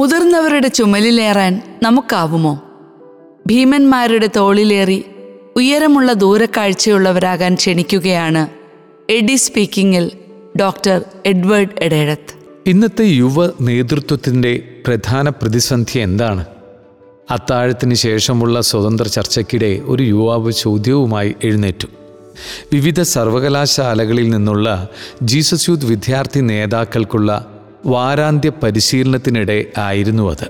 മുതിർന്നവരുടെ ചുമലിലേറാൻ നമുക്കാവുമോ? ഭീമന്മാരുടെ തോളിലേറി ഉയരമുള്ള ദൂരക്കാഴ്ചയുള്ളവരാകാൻ ക്ഷണിക്കുകയാണ് എഡി സ്പീക്കിംഗിൽ ഡോക്ടർ എഡ്വേർഡ് എഡേഴത്ത് ഇന്നത്തെ യുവ നേതൃത്വത്തിന്റെ പ്രധാന പ്രതിസന്ധി എന്താണ്? അത്താഴത്തിന് ശേഷമുള്ള സ്വതന്ത്ര ചർച്ചയ്ക്കിടെ ഒരു യുവാവ് ചോദ്യവുമായി എഴുന്നേറ്റു. വിവിധ സർവകലാശാലകളിൽ നിന്നുള്ള ജീസസ് യൂത്ത് വിദ്യാർത്ഥി നേതാക്കൾക്കുള്ള വാരാന്ത്യ പരിശീലനത്തിനിടെ ആയിരുന്നു അത്.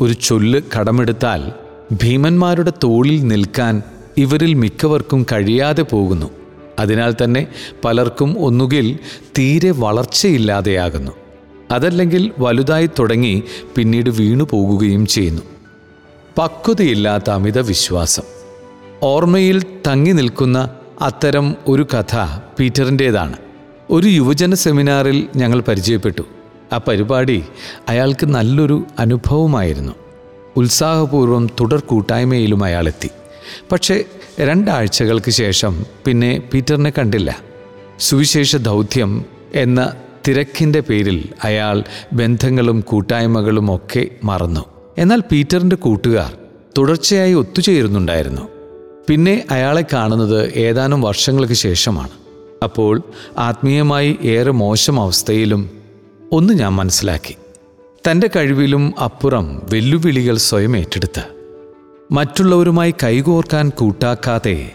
ഒരു ചൊല്ല് കടമെടുത്താൽ ഭീമന്മാരുടെ തോളിൽ നിൽക്കാൻ ഇവരിൽ മിക്കവർക്കും കഴിയാതെ പോകുന്നു. അതിനാൽ തന്നെ പലർക്കും ഒന്നുകിൽ തീരെ വളർച്ചയില്ലാതെയാകുന്നു. അതല്ലെങ്കിൽ വലുതായി തുടങ്ങി പിന്നീട് വീണു പോകുകയും ചെയ്യുന്നു. പക്വതയില്ലാത്ത അമിത വിശ്വാസം. ഓർമ്മയിൽ തങ്ങി നിൽക്കുന്ന അത്തരം ഒരു കഥ പീറ്ററിന്റേതാണ്. ഒരു യുവജന സെമിനാറിൽ ഞങ്ങൾ പരിചയപ്പെട്ടു. ആ പരിപാടി അയാൾക്ക് നല്ലൊരു അനുഭവമായിരുന്നു. ഉത്സാഹപൂർവം തുടർ കൂട്ടായ്മയിലും അയാളെത്തി. പക്ഷേ രണ്ടാഴ്ചകൾക്ക് ശേഷം പിന്നെ പീറ്ററിനെ കണ്ടില്ല. സുവിശേഷ ദൗത്യം എന്ന തിരക്കിന്റെ പേരിൽ അയാൾ ബന്ധങ്ങളും കൂട്ടായ്മകളും ഒക്കെ മറന്നു. എന്നാൽ പീറ്ററിന്റെ കൂട്ടുകാർ തുടർച്ചയായി ഒത്തുചേരുന്നുണ്ടായിരുന്നു. പിന്നെ അയാളെ കാണുന്നത് ഏതാനും വർഷങ്ങൾക്ക് ശേഷമാണ്. അപ്പോൾ ആത്മീയമായി ഏറെ മോശം അവസ്ഥയിലും ഒന്ന് ഞാൻ മനസ്സിലാക്കി. തന്റെ കഴിവിലും അപ്പുറം വെല്ലുവിളികൾ സ്വയം ഏറ്റെടുത്ത്. മറ്റുള്ളവരുമായി കൈകോർക്കാൻ കൂട്ടാക്കാതെ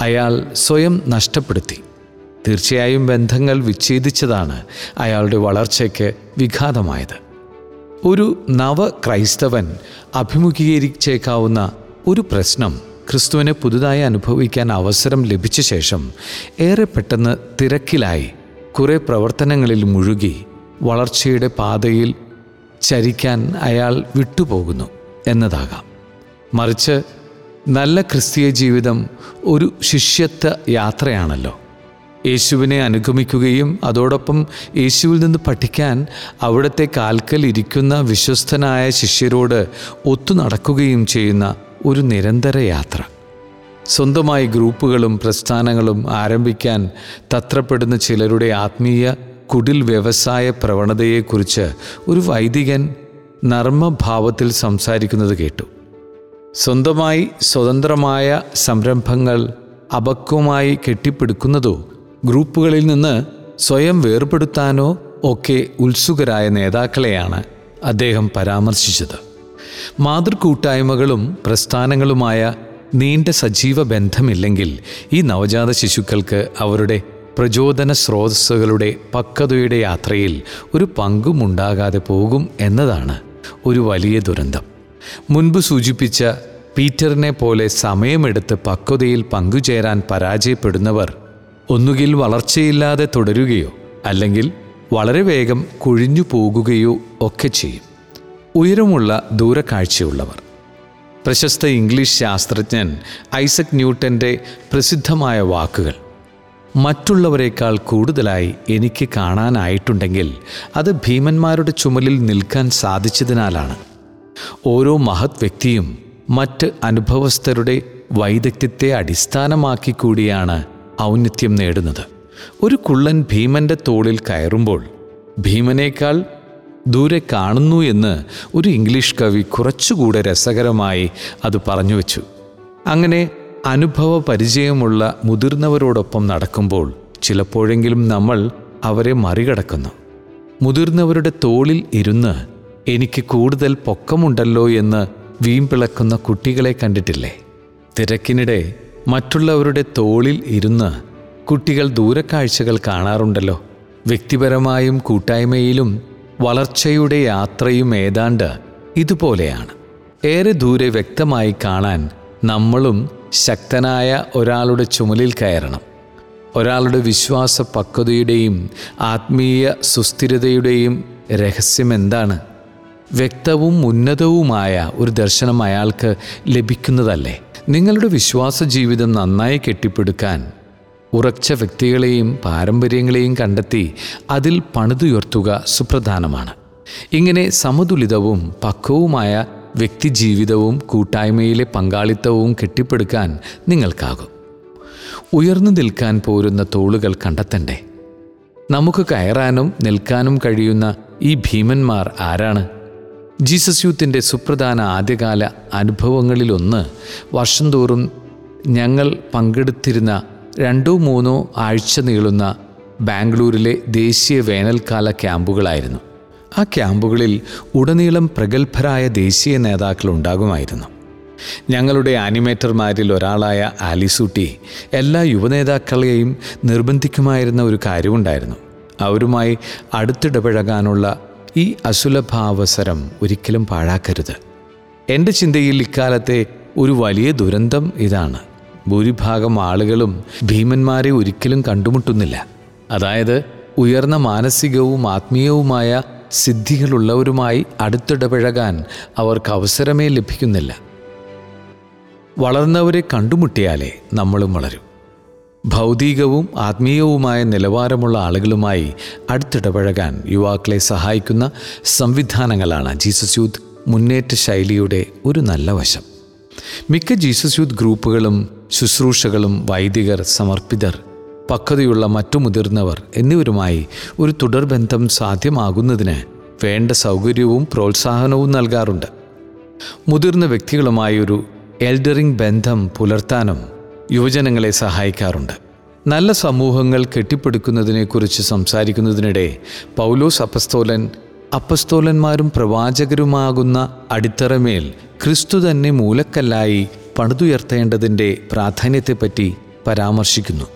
അയാൾ സ്വയം നഷ്ടപ്പെടുത്തി. തീർച്ചയായും ബന്ധങ്ങൾ വിച്ഛേദിച്ചതാണ് അയാളുടെ വളർച്ചയ്ക്ക് വിഘാതമായത്. ഒരു നവ ക്രൈസ്തവൻ അഭിമുഖീകരിച്ചേക്കാവുന്ന ഒരു പ്രശ്നം ക്രിസ്തുവിനെ പുതുതായി അനുഭവിക്കാൻ അവസരം ലഭിച്ച ശേഷം ഏറെ പെട്ടെന്ന് തിരക്കിലായി കുറേ പ്രവർത്തനങ്ങളിൽ മുഴുകി. വളർച്ചയുടെ പാതയിൽ ചരിക്കാൻ അയാൾ വിട്ടുപോകുന്നു എന്നതാകാം. മറിച്ച് നല്ല ക്രിസ്തീയ ജീവിതം ഒരു ശിഷ്യത്വ യാത്രയാണല്ലോ. യേശുവിനെ അനുഗമിക്കുകയും അതോടൊപ്പം യേശുവിൽ നിന്ന് പഠിക്കാൻ അവിടുത്തെ കാൽക്കൽ ഇരിക്കുന്ന വിശ്വസ്തനായ ശിഷ്യരോട് ഒത്തു നടക്കുകയും ചെയ്യുന്ന ഒരു നിരന്തര യാത്ര. സ്വന്തമായി ഗ്രൂപ്പുകളും പ്രസ്ഥാനങ്ങളും ആരംഭിക്കാൻ തത്രപ്പെടുന്ന ചിലരുടെ ആത്മീയ കുടിൽ വ്യവസായ പ്രവണതയെക്കുറിച്ച് ഒരു വൈദികൻ നർമ്മഭാവത്തിൽ സംസാരിക്കുന്നത് കേട്ടു. സ്വന്തമായി സ്വതന്ത്രമായ സംരംഭങ്ങൾ അപക്വമായി കെട്ടിപ്പിടുക്കുന്നതോ ഗ്രൂപ്പുകളിൽ നിന്ന് സ്വയം വേർപെടുത്താനോ ഒക്കെ ഉത്സുകരായ നേതാക്കളെയാണ് അദ്ദേഹം പരാമർശിച്ചത്. മാതൃകൂട്ടായ്മകളും പ്രസ്ഥാനങ്ങളുമായ നീണ്ട സജീവ ബന്ധമില്ലെങ്കിൽ ഈ നവജാത ശിശുക്കൾക്ക് അവരുടെ പ്രചോദന സ്രോതസ്സുകളുടെ പക്വതയുടെ യാത്രയിൽ ഒരു പങ്കും ഉണ്ടാകാതെ പോകും എന്നതാണ് ഒരു വലിയ ദുരന്തം. മുൻപ് സൂചിപ്പിച്ച പീറ്ററിനെ പോലെ സമയമെടുത്ത് പക്വതയിൽ പങ്കുചേരാൻ പരാജയപ്പെടുന്നവർ ഒന്നുകിൽ വളർച്ചയില്ലാതെ തുടരുകയോ അല്ലെങ്കിൽ വളരെ വേഗം കുഴിഞ്ഞു പോകുകയോ ഒക്കെ ചെയ്യും. ഉയരമുള്ള ദൂരക്കാഴ്ചയുള്ളവർ. പ്രശസ്ത ഇംഗ്ലീഷ് ശാസ്ത്രജ്ഞൻ ഐസക് ന്യൂട്ടന്റെ പ്രസിദ്ധമായ വാക്കുകൾ മറ്റുള്ളവരെക്കാൾ കൂടുതലായി എനിക്ക് കാണാനായിട്ടുണ്ടെങ്കിൽ അത് ഭീമന്മാരുടെ ചുമലിൽ നിൽക്കാൻ സാധിച്ചതിനാലാണ്. ഓരോ മഹത് വ്യക്തിയും മറ്റ് അനുഭവസ്ഥരുടെ വൈദഗ്ധ്യത്തെ അടിസ്ഥാനമാക്കി കൂടിയാണ് ഔന്നത്യം നേടുന്നത്. ഒരു കുള്ളൻ ഭീമന്റെ തോളിൽ കയറുമ്പോൾ ഭീമനേക്കാൾ ദൂരെ കാണുന്നു എന്ന് ഒരു ഇംഗ്ലീഷ് കവി കുറച്ചുകൂടെ രസകരമായി അത് പറഞ്ഞു വച്ചു. അങ്ങനെ അനുഭവ പരിചയമുള്ള മുതിർന്നവരോടൊപ്പം നടക്കുമ്പോൾ ചിലപ്പോഴെങ്കിലും നമ്മൾ അവരെ മറികടക്കുന്നു. മുതിർന്നവരുടെ തോളിൽ ഇരുന്ന് എനിക്ക് കൂടുതൽ പൊക്കമുണ്ടല്ലോ എന്ന് വീമ്പിളക്കുന്ന കുട്ടികളെ കണ്ടിട്ടില്ലേ? തിരക്കിനിടെ മറ്റുള്ളവരുടെ തോളിൽ ഇരുന്ന് കുട്ടികൾ ദൂരക്കാഴ്ചകൾ കാണാറുണ്ടല്ലോ. വ്യക്തിപരമായും കൂട്ടായ്മയിലും വളർച്ചയുടെ യാത്രയും ഏതാണ്ട് ഇതുപോലെയാണ്. ഏറെ ദൂരെ വ്യക്തമായി കാണാൻ നമ്മളും ശക്തനായ ഒരാളുടെ ചുമലിൽ കയറണം. ഒരാളുടെ വിശ്വാസ പക്വതയുടെയും ആത്മീയ സുസ്ഥിരതയുടെയും രഹസ്യം എന്താണ്? വ്യക്തവും ഉന്നതവുമായ ഒരു ദർശനം അയാൾക്ക് ലഭിക്കുന്നതല്ലേ? നിങ്ങളുടെ വിശ്വാസ ജീവിതം നന്നായി കെട്ടിപ്പടുക്കാൻ ഉറച്ച വ്യക്തികളെയും പാരമ്പര്യങ്ങളെയും കണ്ടെത്തി അതിൽ പണിതുയർത്തുക സുപ്രധാനമാണ്. ഇങ്ങനെ സമതുലിതവും പക്വവുമായ വ്യക്തിജീവിതവും കൂട്ടായ്മയിലെ പങ്കാളിത്തവും കെട്ടിപ്പടുക്കാൻ നിങ്ങൾക്കാകും. ഉയർന്നു നിൽക്കാൻ പോരുന്ന തോളുകൾ കണ്ടെത്തണ്ടേ? നമുക്ക് കയറാനും നിൽക്കാനും കഴിയുന്ന ഈ ഭീമന്മാർ ആരാണ്? ജീസസ് യൂത്തിന്റെ സുപ്രധാന ആദ്യകാല അനുഭവങ്ങളിലൊന്ന് വർഷം തോറും ഞങ്ങൾ പങ്കെടുത്തിരുന്ന രണ്ടോ മൂന്നോ ആഴ്ച നീളുന്ന ബാംഗ്ലൂരിലെ ദേശീയ വേനൽക്കാല ക്യാമ്പുകളായിരുന്നു. ആ ക്യാമ്പുകളിൽ ഉടനീളം പ്രഗത്ഭരായ ദേശീയ നേതാക്കൾ ഉണ്ടാകുമായിരുന്നു ഞങ്ങളുടെ ആനിമേറ്റർമാരിൽ ഒരാളായ ആലിസൂട്ടി എല്ലാ യുവനേതാക്കളെയും നിർബന്ധിക്കുമായിരുന്ന ഒരു കാര്യമുണ്ടായിരുന്നു. അവരുമായി അടുത്തിടപഴകാനുള്ള ഈ അസുലഭാവസരം ഒരിക്കലും പാഴാക്കരുത്. എന്റെ ചിന്തയിൽ ഇക്കാലത്തെ ഒരു വലിയ ദുരന്തം ഇതാണ്. ഭൂരിഭാഗം ആളുകളും ഭീമന്മാരെ ഒരിക്കലും കണ്ടുമുട്ടുന്നില്ല. അതായത് ഉയർന്ന മാനസികവും ആത്മീയവുമായ സിദ്ധികളുള്ളവരുമായി അടുത്തിടപഴകാൻ അവർക്ക് അവസരമേ ലഭിക്കുന്നില്ല. വളർന്നവരെ കണ്ടുമുട്ടിയാലേ നമ്മളും വളരും. ഭൗതികവും ആത്മീയവുമായ നിലവാരമുള്ള ആളുകളുമായി അടുത്തിടപഴകാൻ യുവാക്കളെ സഹായിക്കുന്ന സംവിധാനങ്ങളാണ് ജീസസ് യൂത്ത് മുന്നേറ്റ ശൈലിയുടെ ഒരു നല്ല വശം. മിക്ക ജീസസ് യൂത്ത് ഗ്രൂപ്പുകളും ശുശ്രൂഷകളും വൈദികർ സമർപ്പിതർ പക്വതയുള്ള മറ്റു മുതിർന്നവർ എന്നിവരുമായി ഒരു തുടർബന്ധം സാധ്യമാകുന്നതിന് വേണ്ട സൗകര്യവും പ്രോത്സാഹനവും നൽകാറുണ്ട്. മുതിർന്ന വ്യക്തികളുമായി ഒരു എൽഡറിംഗ് ബന്ധം പുലർത്താനും യുവജനങ്ങളെ സഹായിക്കാറുണ്ട്. നല്ല സമൂഹങ്ങൾ കെട്ടിപ്പടുക്കുന്നതിനെക്കുറിച്ച് സംസാരിക്കുന്നതിനിടെ പൗലോസ് അപ്പസ്തോലൻ അപ്പസ്തോലന്മാരും പ്രവാചകരുമാകുന്ന അടിത്തറമേൽ ക്രിസ്തു തന്നെ മൂലക്കല്ലായി പണിതുയർത്തേണ്ടതിന്റെ പ്രാധാന്യത്തെപ്പറ്റി പരാമർശിക്കുന്നു.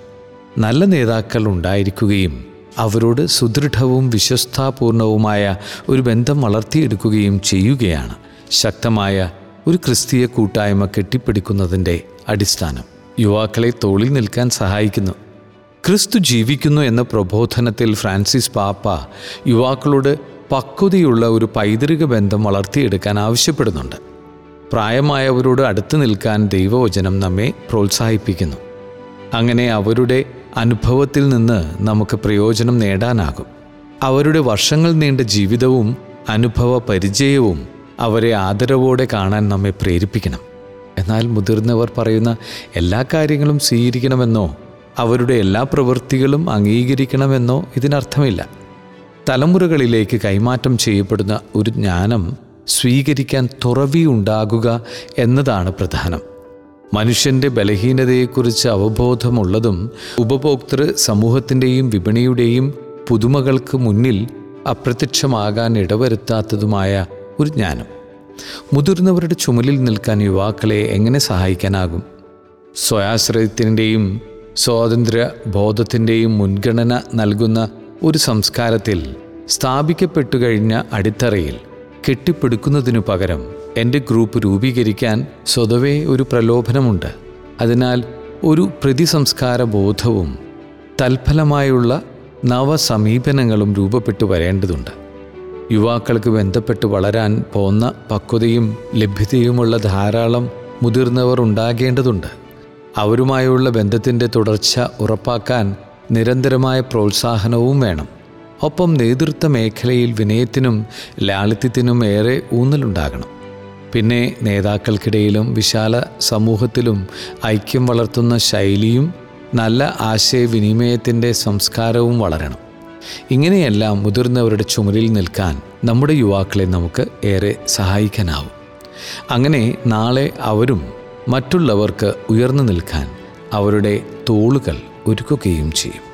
നല്ല നേതാക്കൾ ഉണ്ടായിരിക്കുകയും അവരോട് സുദൃഢവും വിശ്വസ്താപൂർണവുമായ ഒരു ബന്ധം വളർത്തിയെടുക്കുകയും ചെയ്യുകയാണ്. ശക്തമായ ഒരു ക്രിസ്തീയ കൂട്ടായ്മ കെട്ടിപ്പിടിക്കുന്നതിന്റെ അടിസ്ഥാനം. യുവാക്കളെ തോളിൽ നിൽക്കാൻ സഹായിക്കുന്നു. ക്രിസ്തു ജീവിക്കുന്നു എന്ന പ്രബോധനത്തിൽ ഫ്രാൻസിസ് പാപ്പ യുവാക്കളോട് പക്വതയുള്ള ഒരു പൈതൃക ബന്ധം വളർത്തിയെടുക്കാൻ ആവശ്യപ്പെടുന്നുണ്ട്. പ്രായമായവരോട് അടുത്ത് നിൽക്കാൻ ദൈവവചനം നമ്മെ പ്രോത്സാഹിപ്പിക്കുന്നു. അങ്ങനെ അവരുടെ അനുഭവത്തിൽ നിന്ന് നമുക്ക് പ്രയോജനം നേടാനാകും. അവരുടെ വർഷങ്ങൾ നീണ്ട ജീവിതവും അനുഭവ പരിചയവും അവരെ ആദരവോടെ കാണാൻ നമ്മെ പ്രേരിപ്പിക്കണം. എന്നാൽ മുതിർന്നവർ പറയുന്ന എല്ലാ കാര്യങ്ങളും സ്വീകരിക്കണമെന്നോ അവരുടെ എല്ലാ പ്രവൃത്തികളും അംഗീകരിക്കണമെന്നോ ഇതിനർത്ഥമില്ല. തലമുറകളിലേക്ക് കൈമാറ്റം ചെയ്യപ്പെടുന്ന ഒരു ജ്ഞാനം സ്വീകരിക്കാൻ തുറവി ഉണ്ടാകുക എന്നതാണ് പ്രധാനം. മനുഷ്യന്റെ ബലഹീനതയെക്കുറിച്ച് അവബോധമുള്ളതും ഉപഭോക്തൃ സമൂഹത്തിന്റെയും വിപണിയുടെയും പുതുമകൾക്ക് മുന്നിൽ അപ്രത്യക്ഷമാകാൻ ഇടവരുത്താത്തതുമായ ഒരു ജ്ഞാനം. മുതിർന്നവരുടെ ചുമലിൽ നിൽക്കാൻ യുവാക്കളെ എങ്ങനെ സഹായിക്കാനാകും? സ്വയാശ്രയത്തിന്റെയും സ്വാതന്ത്ര്യ ബോധത്തിന്റെയും മുൻഗണന നൽകുന്ന ഒരു സംസ്കാരത്തിൽ സ്ഥാപിക്കപ്പെട്ടു കഴിഞ്ഞ അടിത്തറയിൽ കെട്ടിപ്പടുക്കുന്നതിനു പകരം എന്റെ ഗ്രൂപ്പ് രൂപീകരിക്കാൻ സ്വതവേ ഒരു പ്രലോഭനമുണ്ട്. അതിനാൽ ഒരു പ്രതിസംസ്കാര ബോധവും തൽഫലമായുള്ള നവസമീപനങ്ങളും രൂപപ്പെട്ടു വരേണ്ടതുണ്ട്. യുവാക്കൾക്ക് ബന്ധപ്പെട്ട് വളരാൻ പോന്ന പക്വതയും ലഭ്യതയുമുള്ള ധാരാളം മുതിർന്നവർ ഉണ്ടാകേണ്ടതുണ്ട്. അവരുമായുള്ള ബന്ധത്തിന്റെ തുടർച്ച ഉറപ്പാക്കാൻ നിരന്തരമായ പ്രോത്സാഹനവും വേണം. ഒപ്പം നേതൃത്വ മേഖലയിൽ വിനയത്തിനും ലാളിത്യത്തിനും ഏറെ ഊന്നലുണ്ടാകണം. പിന്നെ നേതാക്കൾക്കിടയിലും വിശാല സമൂഹത്തിലും ഐക്യം വളർത്തുന്ന ശൈലിയും നല്ല ആശയവിനിമയത്തിന്റെ സംസ്കാരവും വളരണം. ഇങ്ങനെയെല്ലാം മുതിർന്നവരുടെ ചുമലിൽ നിൽക്കാൻ നമ്മുടെ യുവാക്കളെ നമുക്ക് ഏറെ സഹായിക്കാനാവും. അങ്ങനെ നാളെ അവരും മറ്റുള്ളവർക്ക് ഉയർന്നു നിൽക്കാൻ അവരുടെ തോളുകൾ ഒരുക്കുകയും ചെയ്യും.